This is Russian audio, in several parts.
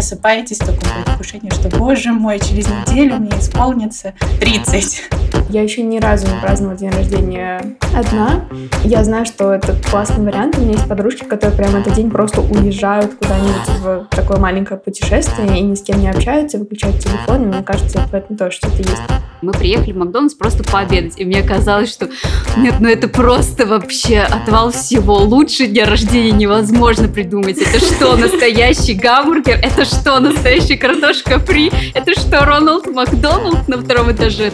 просыпаетесь в таком предвкушении, что, боже мой, через неделю мне исполнится 30. Я еще ни разу не праздновала день рождения одна. Я знаю, что это классный вариант. У меня есть подружки, которые прямо этот день просто уезжают куда-нибудь в такое маленькое путешествие и ни с кем не общаются, выключают телефон. И мне кажется, в этом тоже что-то есть. Мы приехали в Макдональдс просто пообедать, и мне казалось, что нет, ну это просто вообще отвал всего. Лучше дня рождения невозможно придумать. Это что, настоящий гамбургер? Это что, настоящая картошка фри? Это что, Роналд Макдоналд на втором этаже?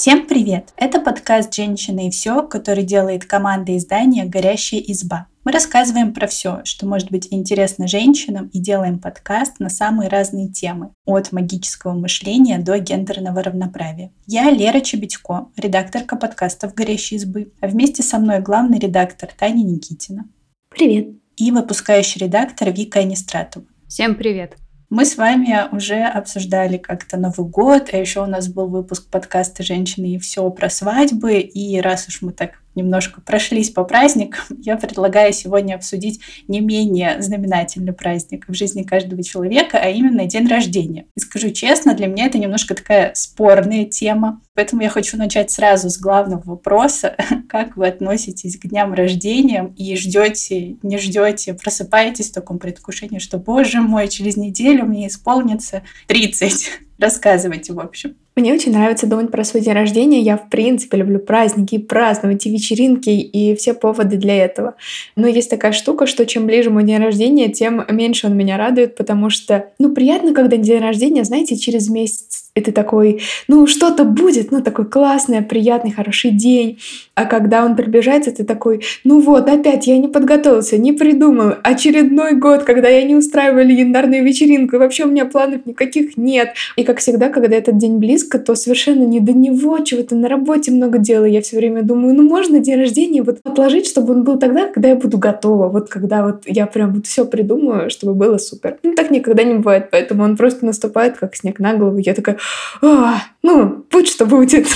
Всем привет! Это подкаст «Женщины и все», который делает команда издания «Горящая изба». Мы рассказываем про все, что может быть интересно женщинам и делаем подкаст на самые разные темы, от магического мышления до гендерного равноправия. Я Лера Чебедько, редакторка подкастов «Горящей избы», а вместе со мной главный редактор Таня Никитина. Привет! И выпускающий редактор Вика Анистратова. Всем привет! Мы с вами уже обсуждали как-то Новый год, а еще у нас был выпуск подкаста «Женщины и все» про свадьбы. И раз уж мы так немножко прошлись по праздникам, я предлагаю сегодня обсудить не менее знаменательный праздник в жизни каждого человека, а именно день рождения. И скажу честно, для меня это немножко такая спорная тема, поэтому я хочу начать сразу с главного вопроса. Как вы относитесь к дням рождения и ждете, не ждете, просыпаетесь в таком предвкушении, что, боже мой, через неделю мне исполнится 30. Рассказывайте, в общем. Мне очень нравится думать про свой день рождения. Я, в принципе, люблю праздники, праздновать, и вечеринки, и все поводы для этого. Но есть такая штука, что чем ближе мой день рождения, тем меньше он меня радует, потому что, ну, приятно, когда день рождения, знаете, через месяц и ты такой, ну, что-то будет, ну, такой классный, приятный, хороший день. А когда он приближается, ты такой, ну вот, опять я не подготовился, не придумал. Очередной год, когда я не устраиваю легендарную вечеринку, и вообще у меня планов никаких нет. И как всегда, когда этот день близко, то совершенно не до него, чего-то на работе много дела. Я все время думаю, ну, можно день рождения вот отложить, чтобы он был тогда, когда я буду готова. Вот когда вот я прям вот все придумаю, чтобы было супер. Ну, так никогда не бывает, поэтому он просто наступает, как снег на голову. Я такая, ну, будь что будет.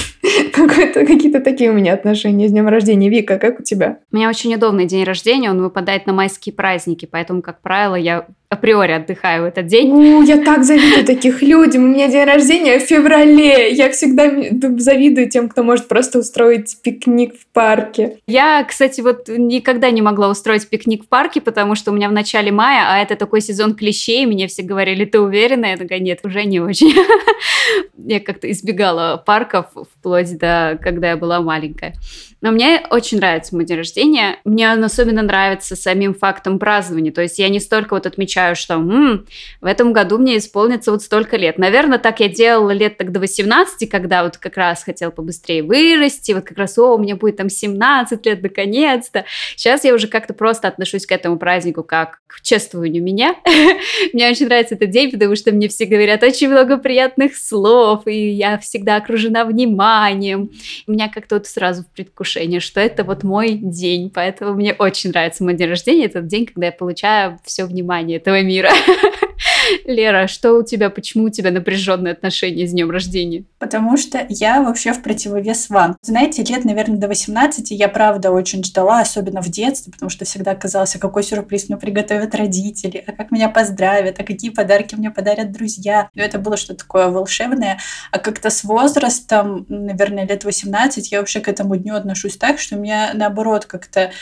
Какие-то такие у меня отношения с днем рождения. Вика, как у тебя? У меня очень удобный день рождения, он выпадает на майские праздники, поэтому, как правило, я априори отдыхаю в этот день. У, я так завидую таких людям. У меня день рождения в феврале. Я всегда завидую тем, кто может просто устроить пикник в парке. Я, кстати, вот никогда не могла устроить пикник в парке, потому что у меня в начале мая, а это такой сезон клещей, мне все говорили, ты уверена? Я такая, нет, уже не очень. Я как-то избегала парков вплоть до, когда я была маленькая. Но мне очень нравится мой день рождения. Мне он особенно нравится самим фактом празднования. То есть я не столько вот отмечаю, что М, в этом году мне исполнится вот столько лет. Наверное, так я делала лет так до 18, когда вот как раз хотела побыстрее вырасти. Вот как раз, о, у меня будет там 17 лет наконец-то. Сейчас я уже как-то просто отношусь к этому празднику как к чествованию меня. Мне очень нравится этот день, потому что мне все говорят очень много приятных слов, и я всегда окружена вниманием. Меня как-то вот сразу в предвкушении предвкушение, что это вот мой день. Поэтому мне очень нравится мой день рождения. Это день, когда я получаю все внимание этого мира. Лера, что у тебя, почему у тебя напряженные отношения с днем рождения? Потому что я вообще в противовес вам. Знаете, лет, наверное, до 18 я правда очень ждала, особенно в детстве, потому что всегда казалось, а какой сюрприз мне приготовят родители, а как меня поздравят, а какие подарки мне подарят друзья. Но это было что-то такое волшебное. А как-то с возрастом, наверное, лет 18, я вообще к этому дню отношусь так, что меня наоборот как-то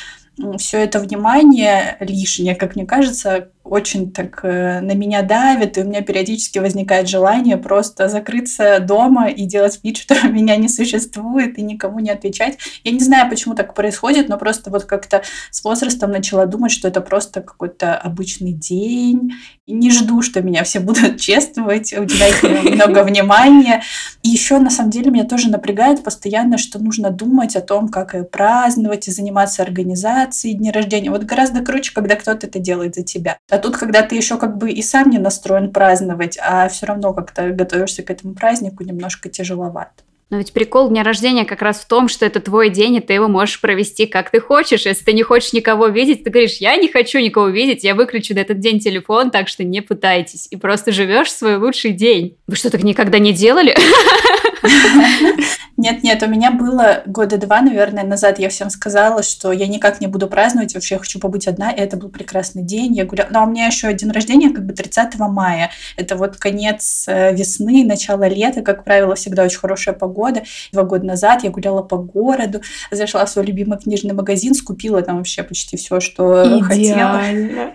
все это внимание лишнее, как мне кажется, очень так э, на меня давит, и у меня периодически возникает желание просто закрыться дома и делать вид, что меня не существует, и никому не отвечать. Я не знаю, почему так происходит, но просто вот как-то с возрастом начала думать, что это просто какой-то обычный день, не жду, что меня все будут чествовать, уделять много внимания. И еще, на самом деле, меня тоже напрягает постоянно, что нужно думать о том, как праздновать и заниматься организацией дня рождения. Вот гораздо круче, когда кто-то это делает за тебя. А тут, когда ты еще как бы и сам не настроен праздновать, а все равно как-то готовишься к этому празднику, немножко тяжеловато. Но ведь прикол дня рождения как раз в том, что это твой день, и ты его можешь провести как ты хочешь. Если ты не хочешь никого видеть, ты говоришь, я не хочу никого видеть, я выключу на этот день телефон, так что не пытайтесь. И просто живешь свой лучший день. Вы что, так никогда не делали? Нет-нет, у меня было года два, наверное, назад. Я всем сказала, что я никак не буду праздновать, вообще я хочу побыть одна. И это был прекрасный день. Я гуляла. Но у меня еще день рождения как бы 30 мая. Это вот конец э, весны, начало лета. Как правило, всегда очень хорошая погода. Два года назад я гуляла по городу, зашла в свой любимый книжный магазин, скупила там вообще почти все, что Идеально. хотела.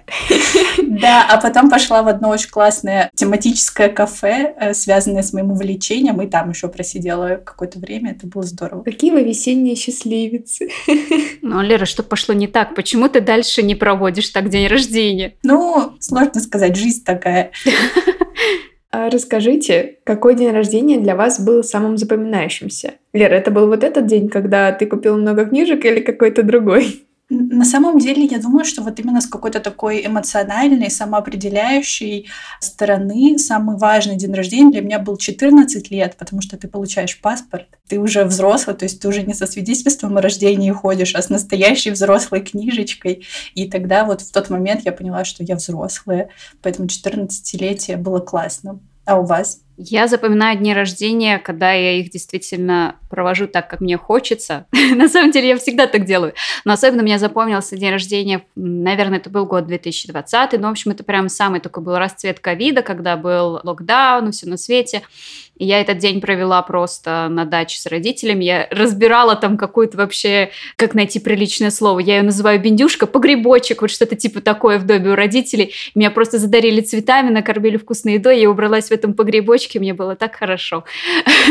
Да, а потом пошла в одно очень классное тематическое кафе, э, связанное с моим увлечением, и там еще просидела какое-то время, это было здорово. Какие вы весенние счастливицы. Ну, Лера, что пошло не так? Почему ты дальше не проводишь так день рождения? Ну, сложно сказать, жизнь такая. А расскажите, какой день рождения для вас был самым запоминающимся? Лера, это был вот этот день, когда ты купил много книжек или какой-то другой? На самом деле, я думаю, что вот именно с какой-то такой эмоциональной, самоопределяющей стороны самый важный день рождения для меня был 14 лет, потому что ты получаешь паспорт, ты уже взрослый, то есть ты уже не со свидетельством о рождении ходишь, а с настоящей взрослой книжечкой. И тогда вот в тот момент я поняла, что я взрослая, поэтому 14-летие было классно. А у вас? Я запоминаю дни рождения, когда я их действительно провожу так, как мне хочется. На самом деле я всегда так делаю. Но особенно мне запомнился день рождения, наверное, это был год 2020. Ну, в общем, это прям самый такой был расцвет ковида, когда был локдаун, все на свете. И я этот день провела просто на даче с родителями. Я разбирала там какую-то вообще, как найти приличное слово. Я ее называю бендюшка, погребочек, вот что-то типа такое в доме у родителей. Меня просто задарили цветами, накормили вкусной едой. Я убралась в этом погребочке, мне было так хорошо.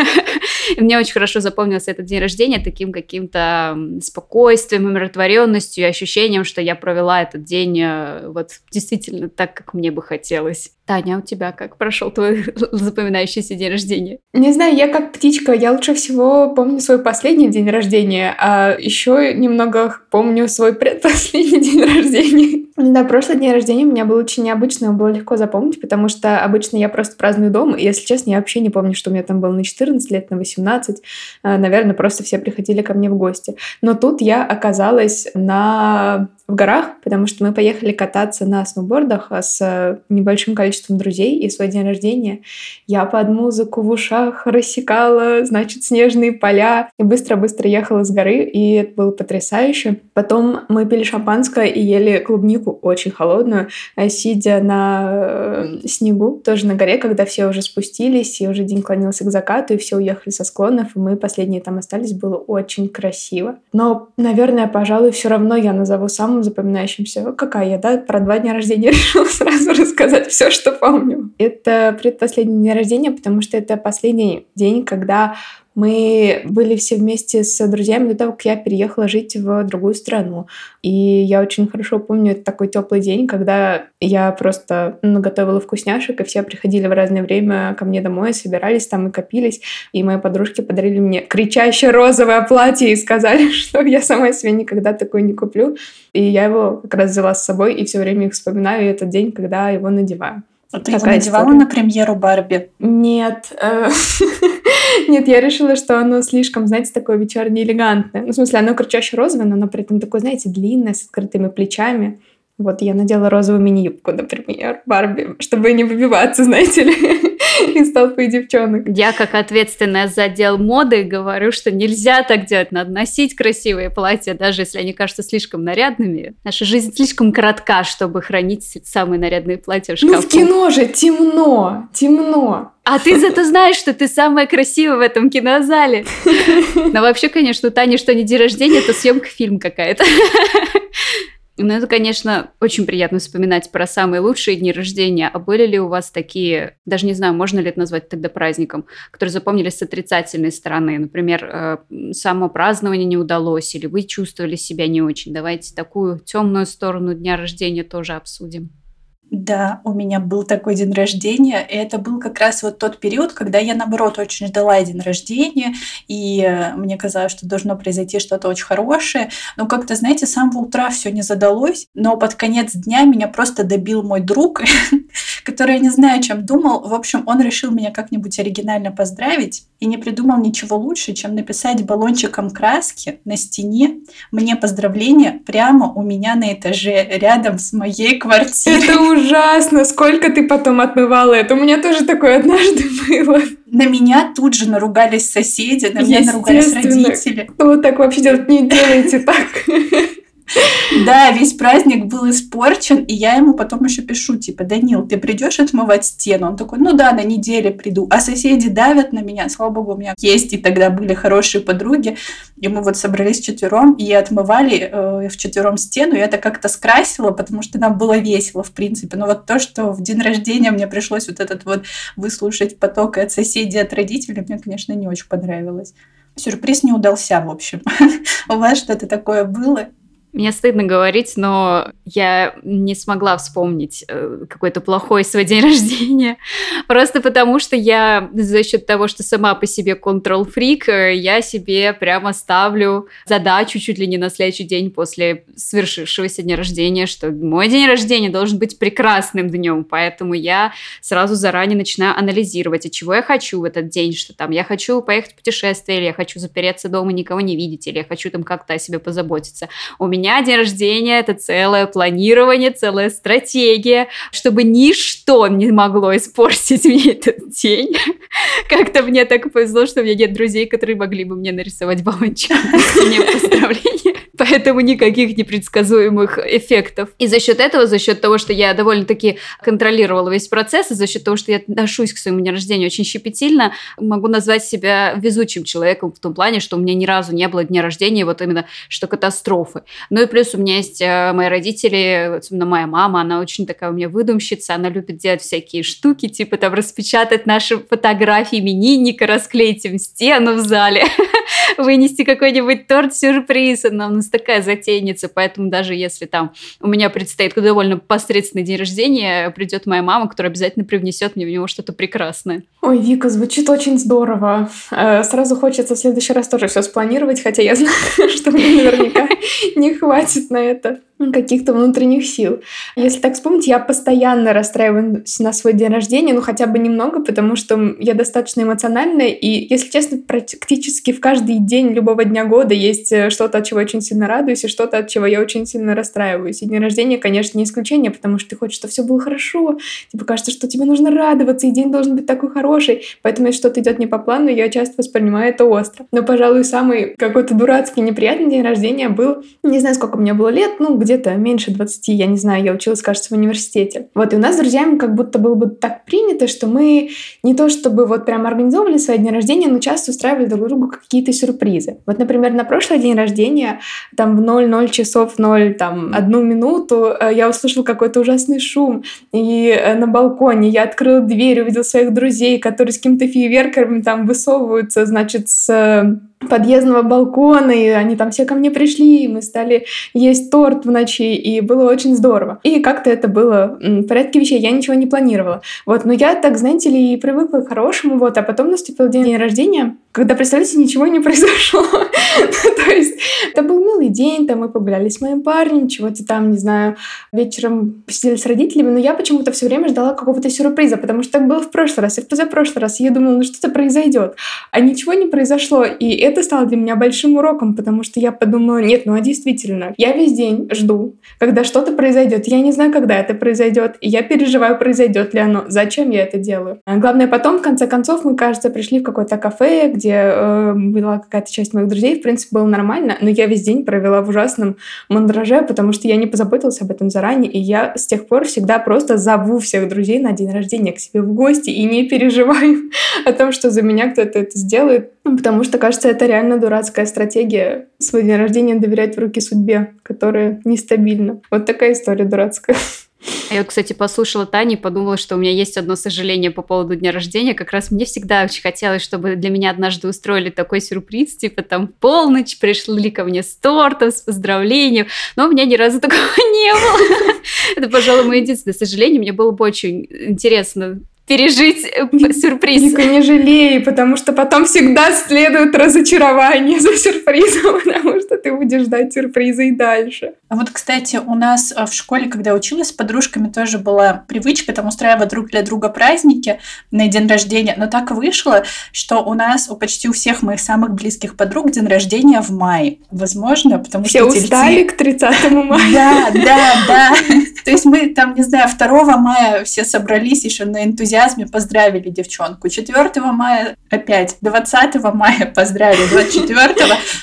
мне очень хорошо запомнился этот день рождения таким каким-то спокойствием, умиротворенностью и ощущением, что я провела этот день э, вот действительно так, как мне бы хотелось. Таня, а у тебя как прошел твой запоминающийся день рождения? Не знаю, я как птичка. Я лучше всего помню свой последний день рождения, а еще немного помню свой предпоследний день рождения. Да, прошлый день рождения у меня был очень необычный, его было легко запомнить, потому что обычно я просто праздную дома, и, если честно, я вообще не помню, что у меня там было на 14 лет, на 18. А, наверное, просто все приходили ко мне в гости. Но тут я оказалась на в горах, потому что мы поехали кататься на сноубордах а, с небольшим количеством друзей, и свой день рождения я под музыку в ушах рассекала, значит, снежные поля, и быстро-быстро ехала с горы, и это было потрясающе. Потом мы пили шампанское и ели клубнику очень холодную, а, сидя на э, снегу, тоже на горе, когда все уже спустились, и уже день клонился к закату, и все уехали со склонов, и мы последние там остались, было очень красиво. Но, наверное, пожалуй, все равно я назову сам самым запоминающимся. Какая я, да? Про два дня рождения решила сразу рассказать все, что помню. Это предпоследний день рождения, потому что это последний день, когда мы были все вместе с друзьями до того, как я переехала жить в другую страну. И я очень хорошо помню такой теплый день, когда я просто наготовила вкусняшек, и все приходили в разное время ко мне домой, собирались там и копились. И мои подружки подарили мне кричащее розовое платье и сказали, что я сама себе никогда такое не куплю. И я его как раз взяла с собой, и все время их вспоминаю, и этот день, когда его надеваю. А ты его надевала история. на премьеру Барби? Нет. Э, нет, я решила, что оно слишком, знаете, такое вечерне элегантное. Ну, в смысле, оно кричаще розовое, но оно при этом такое, знаете, длинное, с открытыми плечами. Вот я надела розовую мини-юбку, например, Барби, чтобы не выбиваться, знаете ли, из толпы девчонок. Я, как ответственная за отдел моды, говорю, что нельзя так делать. Надо носить красивые платья, даже если они кажутся слишком нарядными. Наша жизнь слишком коротка, чтобы хранить самые нарядные платья в шкафу. Ну, в кино же темно, темно. А ты зато знаешь, что ты самая красивая в этом кинозале. Но вообще, конечно, у Тани что не день рождения, это съемка фильм какая-то. Ну, это, конечно, очень приятно вспоминать про самые лучшие дни рождения. А были ли у вас такие, даже не знаю, можно ли это назвать тогда праздником, которые запомнились с отрицательной стороны? Например, э, само празднование не удалось, или вы чувствовали себя не очень? Давайте такую темную сторону дня рождения тоже обсудим. Да, у меня был такой день рождения, и это был как раз вот тот период, когда я, наоборот, очень ждала день рождения, и э, мне казалось, что должно произойти что-то очень хорошее, но как-то, знаете, с самого утра все не задалось, но под конец дня меня просто добил мой друг, который я не знаю, чем думал. В общем, он решил меня как-нибудь оригинально поздравить и не придумал ничего лучше, чем написать баллончиком краски на стене мне поздравление прямо у меня на этаже, рядом с моей квартирой. Ужасно! Сколько ты потом отмывала это? У меня тоже такое однажды было. На меня тут же наругались соседи, на меня наругались родители. Вот так вообще делать не делайте так. Да, весь праздник был испорчен, и я ему потом еще пишу, типа, Данил, ты придешь отмывать стену? Он такой, ну да, на неделе приду. А соседи давят на меня, слава богу, у меня есть, и тогда были хорошие подруги, и мы вот собрались четвером и отмывали э, четвером стену, и это как-то скрасило, потому что нам было весело, в принципе. Но вот то, что в день рождения мне пришлось вот этот вот выслушать поток от соседей, от родителей, мне, конечно, не очень понравилось. Сюрприз не удался, в общем. У вас что-то такое было? Мне стыдно говорить, но я не смогла вспомнить э, какой-то плохой свой день рождения. Просто потому, что я за счет того, что сама по себе контрол-фрик, э, я себе прямо ставлю задачу чуть ли не на следующий день после свершившегося дня рождения, что мой день рождения должен быть прекрасным днем. Поэтому я сразу заранее начинаю анализировать, от чего я хочу в этот день, что там я хочу поехать в путешествие, или я хочу запереться дома, никого не видеть, или я хочу там как-то о себе позаботиться. У меня меня день рождения — это целое планирование, целая стратегия, чтобы ничто не могло испортить мне этот день. Как-то мне так повезло, что у меня нет друзей, которые могли бы мне нарисовать баллончик стене поздравления. Поэтому никаких непредсказуемых эффектов. И за счет этого, за счет того, что я довольно-таки контролировала весь процесс, и за счет того, что я отношусь к своему дню рождения очень щепетильно, могу назвать себя везучим человеком в том плане, что у меня ни разу не было дня рождения вот именно что катастрофы. Ну и плюс у меня есть э, мои родители, особенно моя мама, она очень такая у меня выдумщица, она любит делать всякие штуки, типа там распечатать наши фотографии именинника, расклеить им стену в зале, вынести какой-нибудь торт-сюрприз. Она у нас такая затейница, поэтому даже если там у меня предстоит довольно посредственный день рождения, придет моя мама, которая обязательно привнесет мне в него что-то прекрасное. Ой, Вика, звучит очень здорово. Э, сразу хочется в следующий раз тоже все спланировать, хотя я знаю, что мне наверняка не хватит на это каких-то внутренних сил. Если так вспомнить, я постоянно расстраиваюсь на свой день рождения, ну хотя бы немного, потому что я достаточно эмоциональная, и, если честно, практически в каждый день любого дня года есть э, что-то, от чего я очень сильно радуюсь, и что-то, от чего я очень сильно расстраиваюсь. И день рождения, конечно, не исключение, потому что ты хочешь, чтобы все было хорошо, тебе кажется, что тебе нужно радоваться, и день должен быть такой хороший, поэтому если что-то идет не по плану, я часто воспринимаю это остро. Но, пожалуй, самый какой-то дурацкий, неприятный день рождения был, не знаю, сколько мне было лет, ну, где-то меньше 20, я не знаю, я училась, кажется, в университете. Вот, и у нас с друзьями как будто было бы так принято, что мы не то чтобы вот прям организовывали свои дни рождения, но часто устраивали друг другу какие-то сюрпризы. Вот, например, на прошлый день рождения, там в 00 часов 0, там, одну минуту, э, я услышала какой-то ужасный шум, и э, на балконе я открыла дверь, увидела своих друзей, которые с каким-то фейерверками там высовываются, значит, с подъездного балкона, и они там все ко мне пришли, и мы стали есть торт в ночи, и было очень здорово. И как-то это было в порядке вещей, я ничего не планировала. Вот, но я так, знаете ли, и привыкла к хорошему, вот, а потом наступил день рождения, когда, представляете, ничего не произошло. То есть это был милый день, там мы погуляли с моим парнем, чего-то там, не знаю, вечером посидели с родителями, но я почему-то все время ждала какого-то сюрприза, потому что так было в прошлый раз и в позапрошлый раз. И я думала, ну что-то произойдет. А ничего не произошло. И это стало для меня большим уроком, потому что я подумала, нет, ну а действительно, я весь день жду, когда что-то произойдет. Я не знаю, когда это произойдет, и я переживаю, произойдет ли оно. Зачем я это делаю? А главное, потом, в конце концов, мы, кажется, пришли в какое-то кафе, где э, была какая-то часть моих друзей. В принципе, было нормально, но я весь день провела в ужасном мандраже, потому что я не позаботилась об этом заранее, и я с тех пор всегда просто зову всех друзей на день рождения к себе в гости и не переживаю о том, что за меня кто-то это сделает, потому что, кажется, это реально дурацкая стратегия свой день рождения доверять в руки судьбе, которая нестабильна. Вот такая история дурацкая. А я кстати, послушала Тани и подумала, что у меня есть одно сожаление по поводу дня рождения. Как раз мне всегда очень хотелось, чтобы для меня однажды устроили такой сюрприз, типа там полночь пришли ко мне с тортом, с поздравлением. Но у меня ни разу такого не было. Это, пожалуй, мое единственное сожаление. Мне было бы очень интересно пережить э, сюрприз. Ника, не жалей, потому что потом всегда следует разочарование за сюрпризом, потому ты будешь ждать сюрпризы и дальше. А вот, кстати, у нас э, в школе, когда я училась, с подружками тоже была привычка там устраивать друг для друга праздники на день рождения. Но так вышло, что у нас, у почти у всех моих самых близких подруг день рождения в мае. Возможно, потому Все что... устали тельцы... к 30 мая. Да, да, да. То есть мы там, не знаю, 2 мая все собрались еще на энтузиазме, поздравили девчонку. 4 мая опять, 20 мая поздравили, 24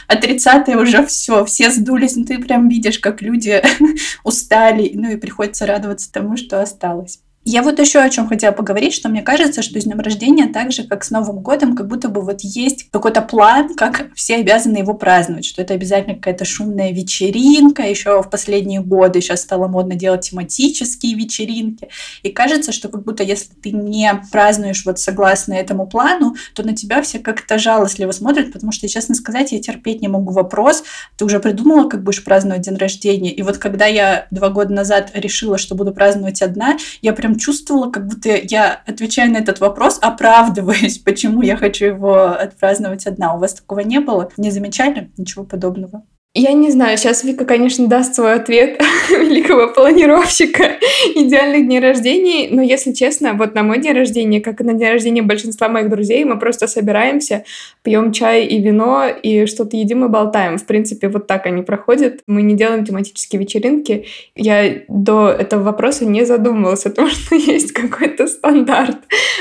а 30 уже все, все сдулись. Ну, ты прям видишь, как люди устали, ну и приходится радоваться тому, что осталось. Я вот еще о чем хотела поговорить, что мне кажется, что с днем рождения, так же как с Новым годом, как будто бы вот есть какой-то план, как все обязаны его праздновать, что это обязательно какая-то шумная вечеринка. Еще в последние годы сейчас стало модно делать тематические вечеринки. И кажется, что как будто если ты не празднуешь вот согласно этому плану, то на тебя все как-то жалостливо смотрят, потому что, честно сказать, я терпеть не могу вопрос, ты уже придумала, как будешь праздновать день рождения? И вот когда я два года назад решила, что буду праздновать одна, я прям прям чувствовала, как будто я отвечаю на этот вопрос, оправдываясь, почему я хочу его отпраздновать одна. У вас такого не было? Не замечали? Ничего подобного? Я не знаю, сейчас Вика, конечно, даст свой ответ великого планировщика идеальных дней рождения, но если честно, вот на мой день рождения, как и на день рождения большинства моих друзей, мы просто собираемся, пьем чай и вино, и что-то едим и болтаем. В принципе, вот так они проходят. Мы не делаем тематические вечеринки. Я до этого вопроса не задумывалась о том, что есть какой-то стандарт.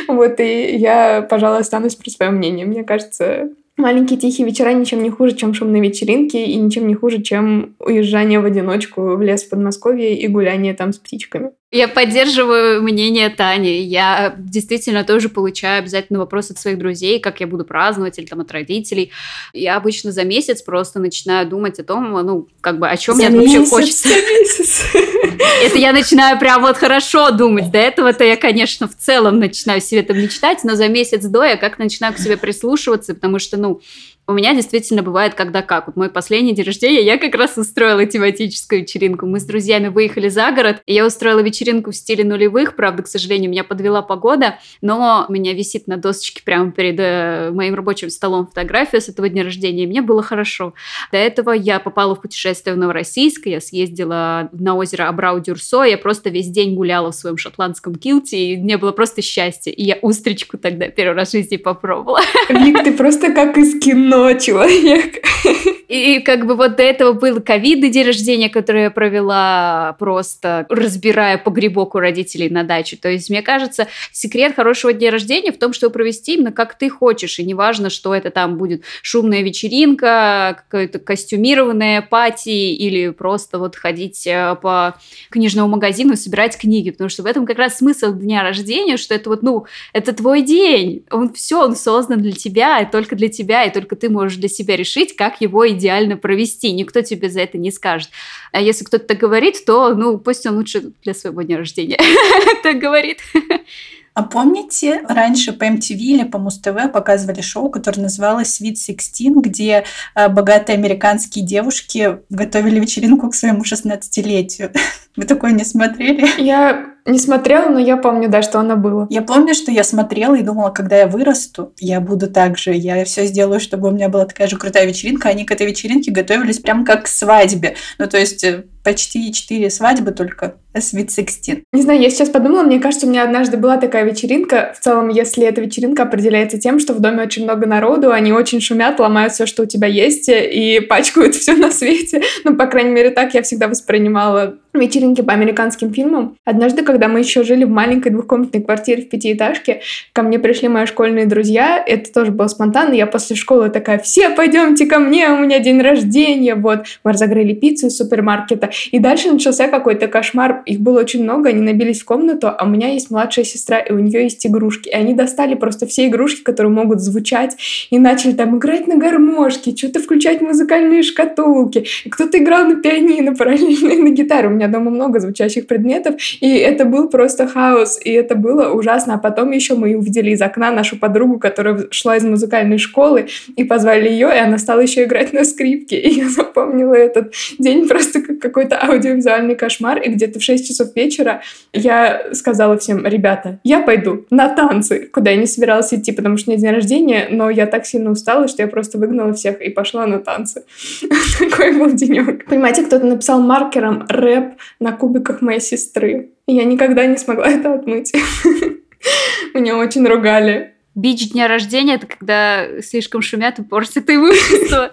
Вот, и я, пожалуй, останусь при своем мнении. Мне кажется, Маленькие тихие вечера ничем не хуже, чем шумные вечеринки, и ничем не хуже, чем уезжание в одиночку в лес в Подмосковье и гуляние там с птичками. Я поддерживаю мнение Тани. Я действительно тоже получаю обязательно вопрос от своих друзей, как я буду праздновать, или там от родителей. Я обычно за месяц просто начинаю думать о том, ну, как бы, о чем мне вообще хочется. За месяц. Это я начинаю прям вот хорошо думать. До этого-то я, конечно, в целом начинаю себе там мечтать, но за месяц до я как начинаю к себе прислушиваться, потому что, ну, у меня действительно бывает когда как. Вот мой последний день рождения я как раз устроила тематическую вечеринку. Мы с друзьями выехали за город, и я устроила вечеринку в стиле нулевых. Правда, к сожалению, меня подвела погода, но у меня висит на досочке прямо перед э, моим рабочим столом фотография с этого дня рождения, и мне было хорошо. До этого я попала в путешествие в Новороссийск, я съездила на озеро Абрау-Дюрсо, я просто весь день гуляла в своем шотландском килте, и мне было просто счастье. И я устричку тогда первый раз в жизни попробовала. Вик, ты просто как из кино человек. И как бы вот до этого был ковид день рождения, который я провела просто разбирая погребок у родителей на даче. То есть, мне кажется, секрет хорошего дня рождения в том, чтобы провести именно как ты хочешь. И неважно, что это там будет шумная вечеринка, какая-то костюмированная пати или просто вот ходить э, по книжному магазину и собирать книги. Потому что в этом как раз смысл дня рождения, что это вот, ну, это твой день. Он все, он создан для тебя, и только для тебя, и только ты можешь для себя решить, как его идеально провести. Никто тебе за это не скажет. А если кто-то так говорит, то, ну, пусть он лучше для своего дня рождения так говорит. А помните, раньше по MTV или по Муз-ТВ показывали шоу, которое называлось Sweet Sixteen, где э, богатые американские девушки готовили вечеринку к своему 16-летию. Вы такое не смотрели? Я не смотрела, но я помню, да, что она была. Я помню, что я смотрела и думала, когда я вырасту, я буду так же. Я все сделаю, чтобы у меня была такая же крутая вечеринка. Они к этой вечеринке готовились прям как к свадьбе. Ну, то есть э, почти четыре свадьбы только Sweet Sixteen. Не знаю, я сейчас подумала, мне кажется, у меня однажды была такая вечеринка. В целом, если эта вечеринка определяется тем, что в доме очень много народу, они очень шумят, ломают все, что у тебя есть, и пачкают все на свете. Ну, по крайней мере, так я всегда воспринимала вечеринки по американским фильмам. Однажды, когда мы еще жили в маленькой двухкомнатной квартире в пятиэтажке, ко мне пришли мои школьные друзья. Это тоже было спонтанно. Я после школы такая, все пойдемте ко мне, у меня день рождения. Вот, мы разогрели пиццу из супермаркета. И дальше начался какой-то кошмар. Их было очень много, они набились в комнату, а у меня есть младшая сестра, и у нее есть игрушки. И они достали просто все игрушки, которые могут звучать, и начали там играть на гармошке, что-то включать музыкальные шкатулки. И кто-то играл на пианино параллельно на гитаре. У меня дома много звучащих предметов, и это это был просто хаос, и это было ужасно. А потом еще мы увидели из окна нашу подругу, которая шла из музыкальной школы, и позвали ее, и она стала еще играть на скрипке. И я запомнила этот день просто как какой-то аудиовизуальный кошмар. И где-то в 6 часов вечера я сказала всем, ребята, я пойду на танцы, куда я не собиралась идти, потому что у меня день рождения, но я так сильно устала, что я просто выгнала всех и пошла на танцы. Такой был денек. Понимаете, кто-то написал маркером рэп на кубиках моей сестры. Я никогда не смогла это отмыть. Меня очень ругали. Бич дня рождения это когда слишком шумят и портят имущество.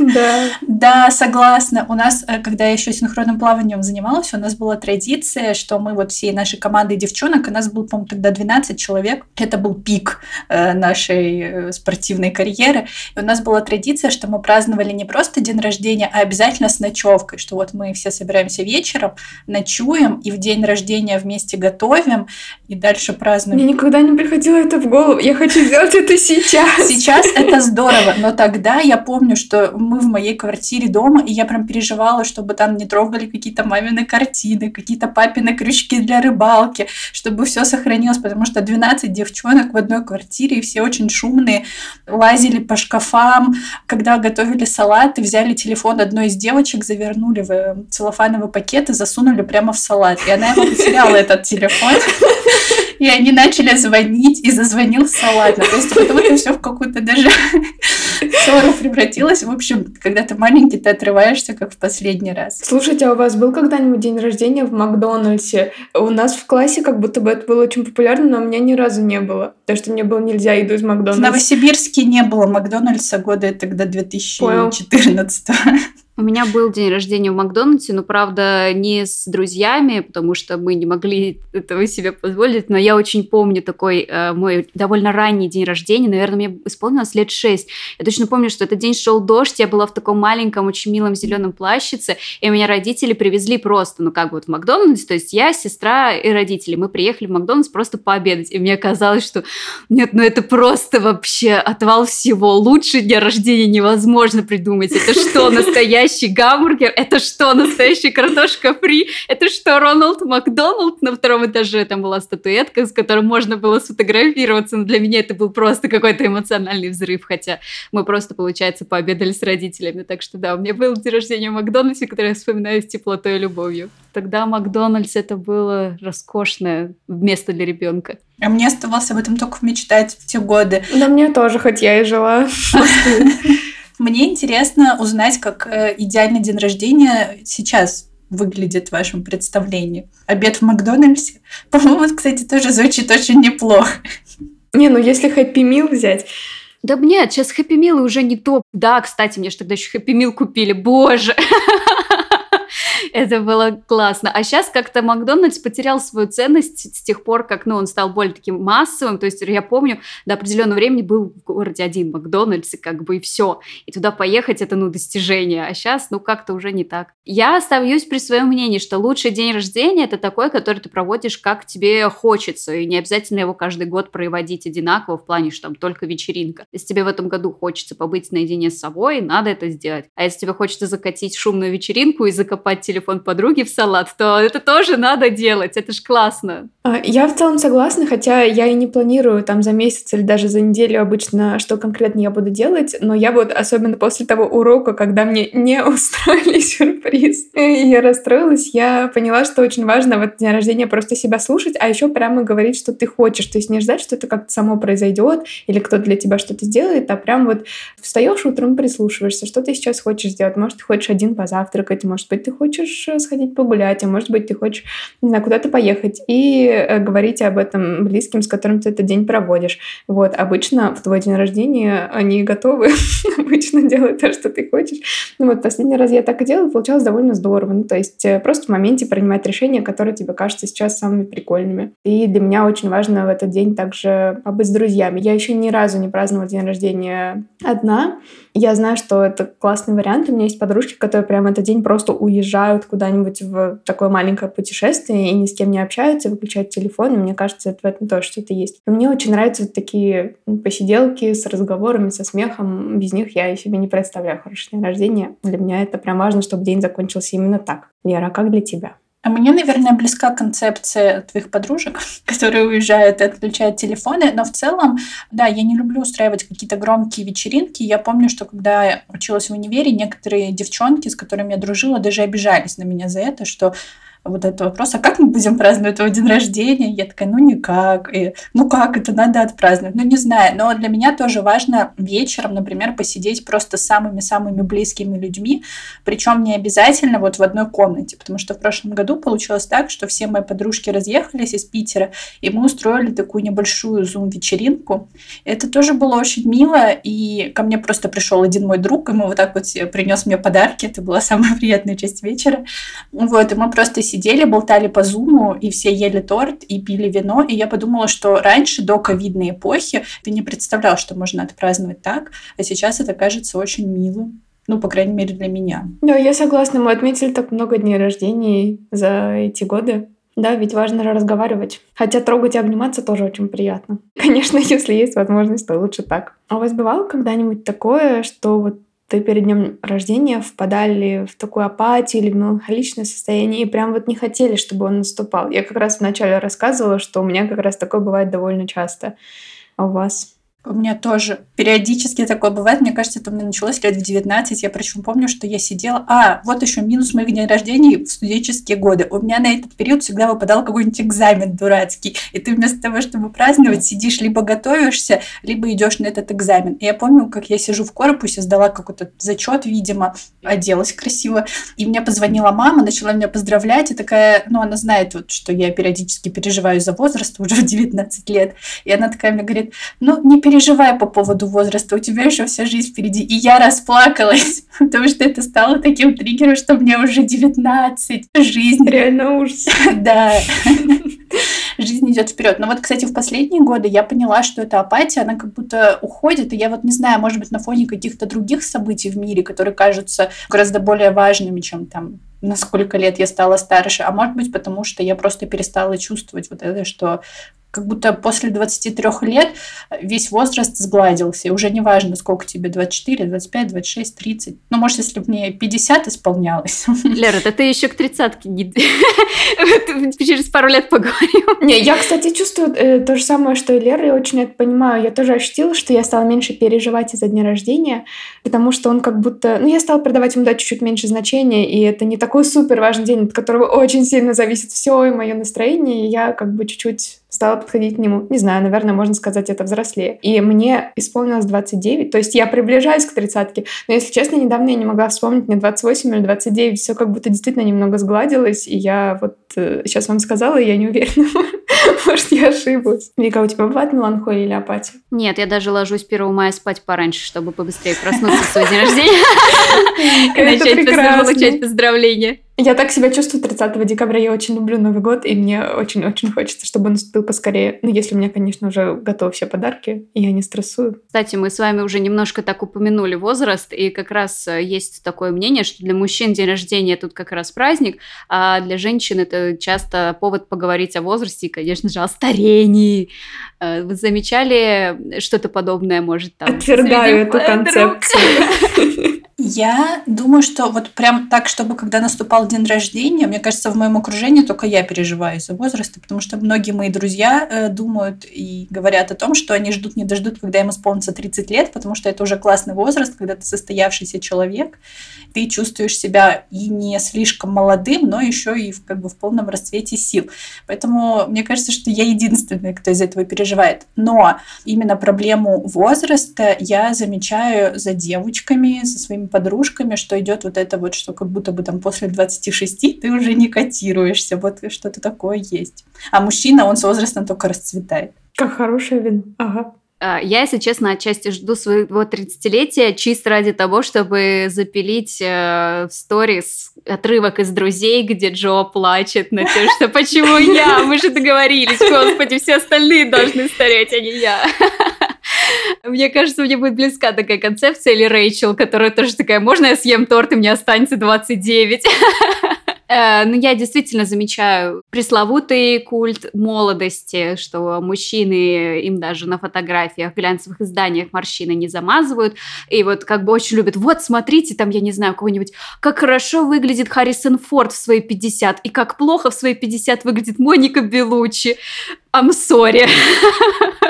Да. Да, согласна. У нас, э, когда я еще синхронным плаванием занималась, у нас была традиция, что мы вот всей нашей командой девчонок, у нас был, по-моему, тогда 12 человек. Это был пик э, нашей э, спортивной карьеры. И у нас была традиция, что мы праздновали не просто день рождения, а обязательно с ночевкой, что вот мы все собираемся вечером, ночуем и в день рождения вместе готовим и дальше празднуем. Мне никогда не приходило это в голову. Я хочу сделать это сейчас. Сейчас это здорово, но тогда я помню, что мы в моей квартире дома, и я прям переживала, чтобы там не трогали какие-то мамины картины, какие-то папины крючки для рыбалки, чтобы все сохранилось, потому что 12 девчонок в одной квартире, и все очень шумные, лазили по шкафам, когда готовили салат, и взяли телефон одной из девочек, завернули в целлофановый пакет и засунули прямо в салат. И она ему потеряла этот телефон. И они начали звонить, и зазвонил салат. То есть потом это все в какую-то даже ссору превратилось. В общем, когда ты маленький, ты отрываешься, как в последний раз. Слушайте, а у вас был когда-нибудь день рождения в Макдональдсе? У нас в классе как будто бы это было очень популярно, но у меня ни разу не было. Потому что мне было нельзя еду из Макдональдса. В Новосибирске не было Макдональдса года тогда 2014 У меня был день рождения в Макдональдсе, но, правда, не с друзьями, потому что мы не могли этого себе позволить, но я очень помню такой э, мой довольно ранний день рождения, наверное, мне исполнилось лет шесть. Я точно помню, что этот день шел дождь, я была в таком маленьком, очень милом зеленом плащице, и меня родители привезли просто, ну, как бы вот в Макдональдс, то есть я, сестра и родители, мы приехали в Макдональдс просто пообедать, и мне казалось, что нет, ну это просто вообще отвал всего, лучше дня рождения невозможно придумать, это что, настоящий настоящий гамбургер? Это что, настоящая картошка фри? Это что, Роналд Макдоналд на втором этаже? Там была статуэтка, с которой можно было сфотографироваться. Но для меня это был просто какой-то эмоциональный взрыв, хотя мы просто, получается, пообедали с родителями. Так что да, у меня был день рождения в Макдональдсе, который я вспоминаю с теплотой и любовью. Тогда Макдональдс это было роскошное место для ребенка. А мне оставалось об этом только мечтать в те годы. Да мне тоже, хоть я и жила Мне интересно узнать, как э, идеальный день рождения сейчас выглядит в вашем представлении. Обед в Макдональдсе? По-моему, кстати, тоже звучит очень неплохо. Не, ну если хэппи мил взять, да нет, сейчас хэппи милы уже не топ. Да, кстати, мне же тогда еще хэппи мил купили. Боже! Это было классно. А сейчас как-то Макдональдс потерял свою ценность с тех пор, как ну, он стал более таким массовым. То есть я помню, до определенного времени был в городе один Макдональдс, и как бы и все. И туда поехать это, ну, достижение. А сейчас, ну, как-то уже не так. Я остаюсь при своем мнении, что лучший день рождения это такой, который ты проводишь, как тебе хочется. И не обязательно его каждый год проводить одинаково в плане, что там только вечеринка. Если тебе в этом году хочется побыть наедине с собой, надо это сделать. А если тебе хочется закатить шумную вечеринку и закопать телефон подруги в салат, то это тоже надо делать, это ж классно. А, я в целом согласна, хотя я и не планирую там за месяц или даже за неделю обычно, что конкретно я буду делать, но я вот особенно после того урока, когда мне не устроили сюрприз, и я расстроилась, я поняла, что очень важно в этот день рождения просто себя слушать, а еще прямо говорить, что ты хочешь, то есть не ждать, что это как-то само произойдет или кто-то для тебя что-то сделает, а прям вот встаешь утром, прислушиваешься, что ты сейчас хочешь сделать, может, ты хочешь один позавтракать, может быть, ты хочешь хочешь э, сходить погулять, а может быть, ты хочешь, не знаю, куда-то поехать, и э, говорить об этом близким, с которым ты этот день проводишь. Вот, обычно в твой день рождения они готовы обычно делать то, что ты хочешь. Ну вот, последний раз я так и делала, получалось довольно здорово. Ну, то есть э, просто в моменте принимать решения, которые тебе кажутся сейчас самыми прикольными. И для меня очень важно в этот день также побыть с друзьями. Я еще ни разу не праздновала день рождения одна. Я знаю, что это классный вариант. У меня есть подружки, которые прямо этот день просто уезжают куда-нибудь в такое маленькое путешествие и ни с кем не общаются, выключают телефон. И мне кажется, это в этом тоже что-то есть. Но мне очень нравятся вот такие посиделки с разговорами, со смехом. Без них я себе не представляю хорошее день рождения. Для меня это прям важно, чтобы день закончился именно так. Лера, а как для тебя? А мне, наверное, близка концепция твоих подружек, которые уезжают и отключают телефоны, но в целом, да, я не люблю устраивать какие-то громкие вечеринки. Я помню, что когда я училась в универе, некоторые девчонки, с которыми я дружила, даже обижались на меня за это, что вот этот вопрос, а как мы будем праздновать твой день рождения? Я такая, ну никак. И, ну как, это надо отпраздновать. Ну не знаю, но для меня тоже важно вечером, например, посидеть просто с самыми-самыми близкими людьми, причем не обязательно вот в одной комнате, потому что в прошлом году получилось так, что все мои подружки разъехались из Питера, и мы устроили такую небольшую зум-вечеринку. Это тоже было очень мило, и ко мне просто пришел один мой друг, и мы вот так вот принес мне подарки, это была самая приятная часть вечера. Вот, и мы просто сидели сидели, болтали по зуму, и все ели торт и пили вино. И я подумала, что раньше, до ковидной эпохи, ты не представлял, что можно отпраздновать так, а сейчас это кажется очень милым. Ну, по крайней мере, для меня. Да, я согласна. Мы отметили так много дней рождений за эти годы. Да, ведь важно разговаривать. Хотя трогать и обниматься тоже очень приятно. Конечно, если есть возможность, то лучше так. А у вас бывало когда-нибудь такое, что вот ты перед днем рождения впадали в такую апатию или в меланхоличное состояние и прям вот не хотели, чтобы он наступал. Я как раз вначале рассказывала, что у меня как раз такое бывает довольно часто. А у вас? У меня тоже периодически такое бывает. Мне кажется, это у меня началось лет в 19. Я причем помню, что я сидела... А, вот еще минус моих дней рождения в студенческие годы. У меня на этот период всегда выпадал какой-нибудь экзамен дурацкий. И ты вместо того, чтобы праздновать, сидишь, либо готовишься, либо идешь на этот экзамен. И я помню, как я сижу в корпусе, сдала какой-то зачет, видимо, оделась красиво. И мне позвонила мама, начала меня поздравлять. И такая, ну, она знает, вот, что я периодически переживаю за возраст уже в 19 лет. И она такая мне говорит, ну, не переживай переживай по поводу возраста, у тебя еще вся жизнь впереди. И я расплакалась, потому что это стало таким триггером, что мне уже 19, жизнь. Реально ужас. Да. Жизнь идет вперед. Но вот, кстати, в последние годы я поняла, что эта апатия, она как будто уходит. И я вот не знаю, может быть, на фоне каких-то других событий в мире, которые кажутся гораздо более важными, чем там на сколько лет я стала старше, а может быть потому, что я просто перестала чувствовать вот это, что как будто после 23 лет весь возраст сгладился. И уже не важно, сколько тебе, 24, 25, 26, 30. Ну, может, если бы мне 50 исполнялось. Лера, да ты еще к тридцатке не... Через пару лет поговорим. Не, я, кстати, чувствую э, то же самое, что и Лера, и очень это понимаю. Я тоже ощутила, что я стала меньше переживать из-за дня рождения, потому что он как будто... Ну, я стала придавать ему дать чуть-чуть меньше значения, и это не такой супер важный день, от которого очень сильно зависит все и мое настроение, и я как бы чуть-чуть стала подходить к нему. Не знаю, наверное, можно сказать это взрослее. И мне исполнилось 29, то есть я приближаюсь к тридцатке. Но, если честно, недавно я не могла вспомнить, мне 28 или 29. Все как будто действительно немного сгладилось, и я вот э, сейчас вам сказала, и я не уверена. Может, я ошиблась. Вика, у тебя бывает меланхолия или апатия? Нет, я даже ложусь 1 мая спать пораньше, чтобы побыстрее проснуться в свой день рождения и начать получать поздравления. Я так себя чувствую 30 декабря. Я очень люблю Новый год, и мне очень-очень хочется, чтобы он наступил поскорее. Ну, если у меня, конечно, уже готовы все подарки, и я не стрессую. Кстати, мы с вами уже немножко так упомянули возраст, и как раз э, есть такое мнение, что для мужчин день рождения тут как раз праздник, а для женщин это часто повод поговорить о возрасте и, конечно же, о старении. Э, вы замечали что-то подобное, может, там? Отвергаю эту концепцию. Я думаю, что вот прям так, чтобы когда наступал день рождения, мне кажется, в моем окружении только я переживаю из-за возраста, потому что многие мои друзья э, думают и говорят о том, что они ждут, не дождут, когда им исполнится 30 лет, потому что это уже классный возраст, когда ты состоявшийся человек, ты чувствуешь себя и не слишком молодым, но еще и в, как бы в полном расцвете сил. Поэтому мне кажется, что я единственная, кто из этого переживает. Но именно проблему возраста я замечаю за девочками, за своими подружками, что идет вот это вот, что как будто бы там после 26 ты уже не котируешься, вот что-то такое есть. А мужчина, он с возрастом только расцветает. Как хорошая вина. Ага. А, я, если честно, отчасти жду своего 30-летия чисто ради того, чтобы запилить э, в сторис отрывок из «Друзей», где Джо плачет на то, что «Почему я? Мы же договорились, господи, все остальные должны стареть, а не я». Мне кажется, мне будет близка такая концепция, или Рэйчел, которая тоже такая, можно я съем торт, и мне останется 29? Э, ну, я действительно замечаю пресловутый культ молодости, что мужчины, им даже на фотографиях, глянцевых изданиях морщины не замазывают. И вот как бы очень любят, вот смотрите, там, я не знаю, кого-нибудь, как хорошо выглядит Харрисон Форд в свои 50, и как плохо в свои 50 выглядит Моника Белучи. I'm sorry.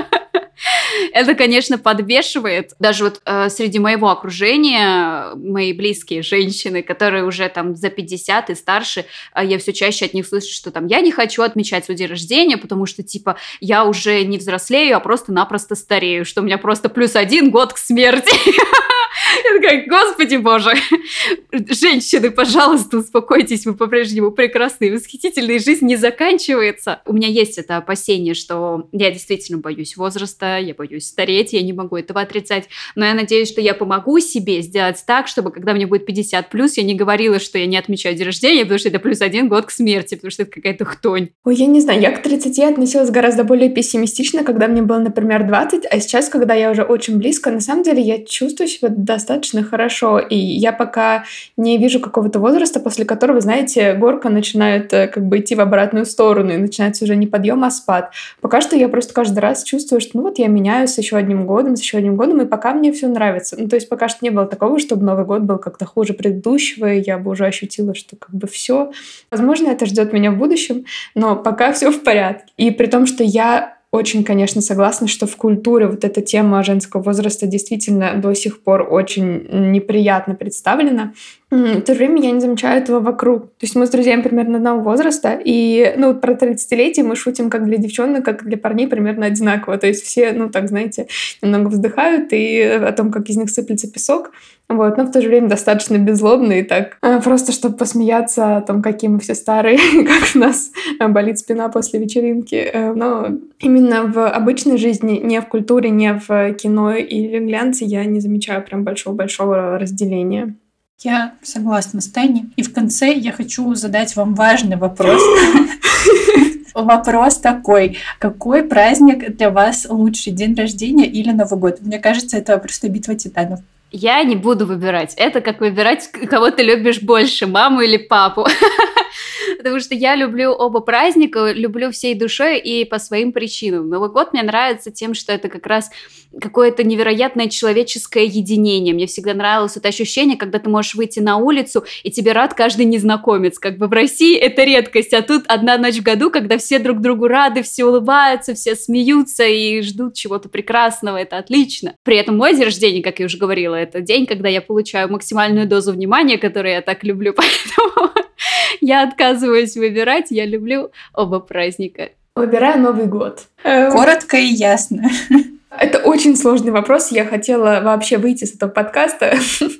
Это, конечно, подбешивает. Даже вот э, среди моего окружения, мои близкие женщины, которые уже там за 50 и старше, э, я все чаще от них слышу, что там я не хочу отмечать свой день рождения, потому что, типа, я уже не взрослею, а просто-напросто старею, что у меня просто плюс один год к смерти. Я такая, господи боже, женщины, пожалуйста, успокойтесь, вы по-прежнему прекрасные, восхитительные, жизнь не заканчивается. У меня есть это опасение, что я действительно боюсь возраста, я боюсь стареть, я не могу этого отрицать, но я надеюсь, что я помогу себе сделать так, чтобы когда мне будет 50 плюс, я не говорила, что я не отмечаю день рождения, потому что это плюс один год к смерти, потому что это какая-то хтонь. Ой, я не знаю, я к 30 относилась гораздо более пессимистично, когда мне было, например, 20, а сейчас, когда я уже очень близко, на самом деле я чувствую себя достаточно хорошо. И я пока не вижу какого-то возраста, после которого, знаете, горка начинает э, как бы идти в обратную сторону, и начинается уже не подъем, а спад. Пока что я просто каждый раз чувствую, что ну вот я меняюсь с еще одним годом, с еще одним годом, и пока мне все нравится. Ну, то есть пока что не было такого, чтобы Новый год был как-то хуже предыдущего, и я бы уже ощутила, что как бы все. Возможно, это ждет меня в будущем, но пока все в порядке. И при том, что я очень, конечно, согласна, что в культуре вот эта тема женского возраста действительно до сих пор очень неприятно представлена. В то же время я не замечаю этого вокруг. То есть мы с друзьями примерно одного возраста, и ну, про 30-летие мы шутим как для девчонок, как для парней примерно одинаково. То есть все, ну так, знаете, немного вздыхают и о том, как из них сыплется песок. Вот, но в то же время достаточно беззлобные, так, э, просто чтобы посмеяться о том, какие мы все старые, как у нас болит спина после вечеринки. Э, но именно в обычной жизни, не в культуре, не в кино или глянце я не замечаю прям большого-большого разделения. Я согласна с Таней. И в конце я хочу задать вам важный вопрос. Вопрос такой. Какой праздник для вас лучший? День рождения или Новый год? Мне кажется, это просто битва титанов. Я не буду выбирать. Это как выбирать, кого ты любишь больше, маму или папу. Потому что я люблю оба праздника, люблю всей душой и по своим причинам. Новый год мне нравится тем, что это как раз какое-то невероятное человеческое единение. Мне всегда нравилось это ощущение, когда ты можешь выйти на улицу, и тебе рад каждый незнакомец. Как бы в России это редкость, а тут одна ночь в году, когда все друг другу рады, все улыбаются, все смеются и ждут чего-то прекрасного. Это отлично. При этом мой день рождения, как я уже говорила, это день, когда я получаю максимальную дозу внимания, которую я так люблю, поэтому я отказываюсь выбирать, я люблю оба праздника. Выбираю Новый год. Эм, Коротко и ясно. Это очень сложный вопрос. Я хотела вообще выйти с этого подкаста,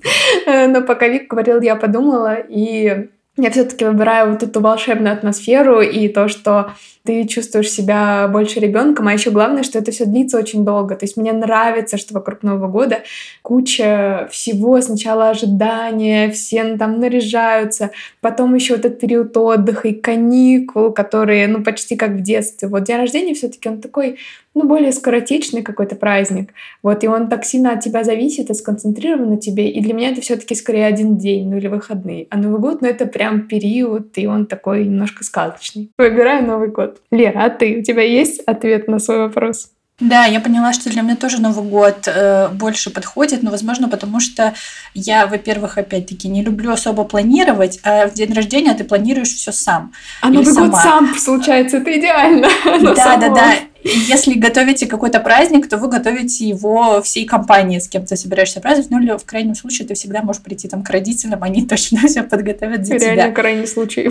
но пока Вик говорил, я подумала, и я все-таки выбираю вот эту волшебную атмосферу и то, что ты чувствуешь себя больше ребенком, а еще главное, что это все длится очень долго. То есть мне нравится, что вокруг Нового года куча всего. Сначала ожидания, все там наряжаются, потом еще вот этот период отдыха и каникул, которые, ну, почти как в детстве. Вот день рождения все-таки он такой ну, более скоротечный какой-то праздник. Вот, и он так сильно от тебя зависит и сконцентрирован на тебе. И для меня это все-таки скорее один день, ну или выходные. А Новый год, ну это прям период, и он такой немножко сказочный. Выбираю Новый год. Лера, а ты? У тебя есть ответ на свой вопрос? Да, я поняла, что для меня тоже Новый год э, больше подходит, но, возможно, потому что я, во-первых, опять-таки не люблю особо планировать, а в день рождения ты планируешь все сам. А Новый сама. год сам, случается, это идеально. Да, да, да. Если готовите какой-то праздник, то вы готовите его всей компанией, с кем ты собираешься праздновать. Ну, или в крайнем случае ты всегда можешь прийти там к родителям, они точно все подготовят за Реально тебя. крайний случай.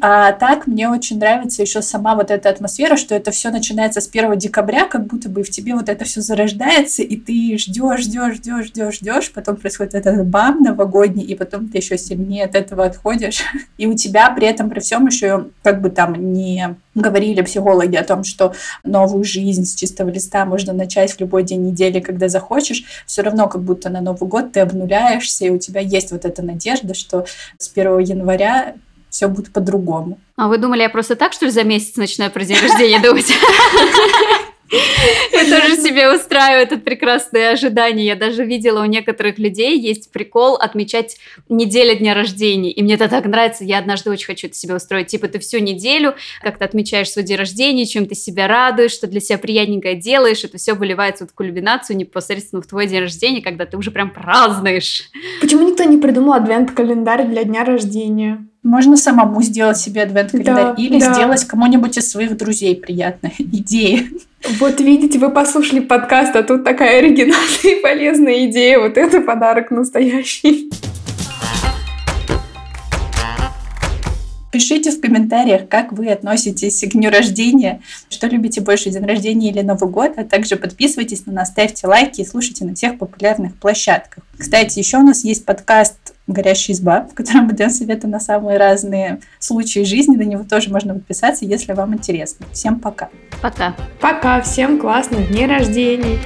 А так мне очень нравится еще сама вот эта атмосфера, что это все начинается с 1 декабря, как будто бы в тебе вот это все зарождается, и ты ждешь, ждешь, ждешь, ждешь, ждешь, потом происходит этот бам новогодний, и потом ты еще сильнее от этого отходишь. И у тебя при этом, при всем еще как бы там не говорили психологи о том, что новую жизнь с чистого листа можно начать в любой день недели, когда захочешь, все равно как будто на Новый год ты обнуляешься, и у тебя есть вот эта надежда, что с 1 января все будет по-другому. А вы думали, я просто так, что ли, за месяц начинаю про день рождения думать? Я тоже себе устраиваю это прекрасное ожидание. Я даже видела у некоторых людей есть прикол отмечать неделю дня рождения. И мне это так нравится. Я однажды очень хочу это себе устроить. Типа ты всю неделю как-то отмечаешь свой день рождения, чем ты себя радуешь, что для себя приятненькое делаешь. Это все выливается в кульминацию непосредственно в твой день рождения, когда ты уже прям празднуешь. Почему никто не придумал адвент-календарь для дня рождения? Можно самому сделать себе адвент-календарь да, или да. сделать кому-нибудь из своих друзей приятной идеи. Вот видите, вы послушали подкаст, а тут такая оригинальная и полезная идея. Вот это подарок настоящий. Пишите в комментариях, как вы относитесь к дню рождения, что любите больше, день рождения или Новый год, а также подписывайтесь на нас, ставьте лайки и слушайте на всех популярных площадках. Кстати, еще у нас есть подкаст «Горящая изба», в котором мы даем советы на самые разные случаи жизни. На него тоже можно подписаться, если вам интересно. Всем пока. Пока. Пока. Всем классных дней рождения.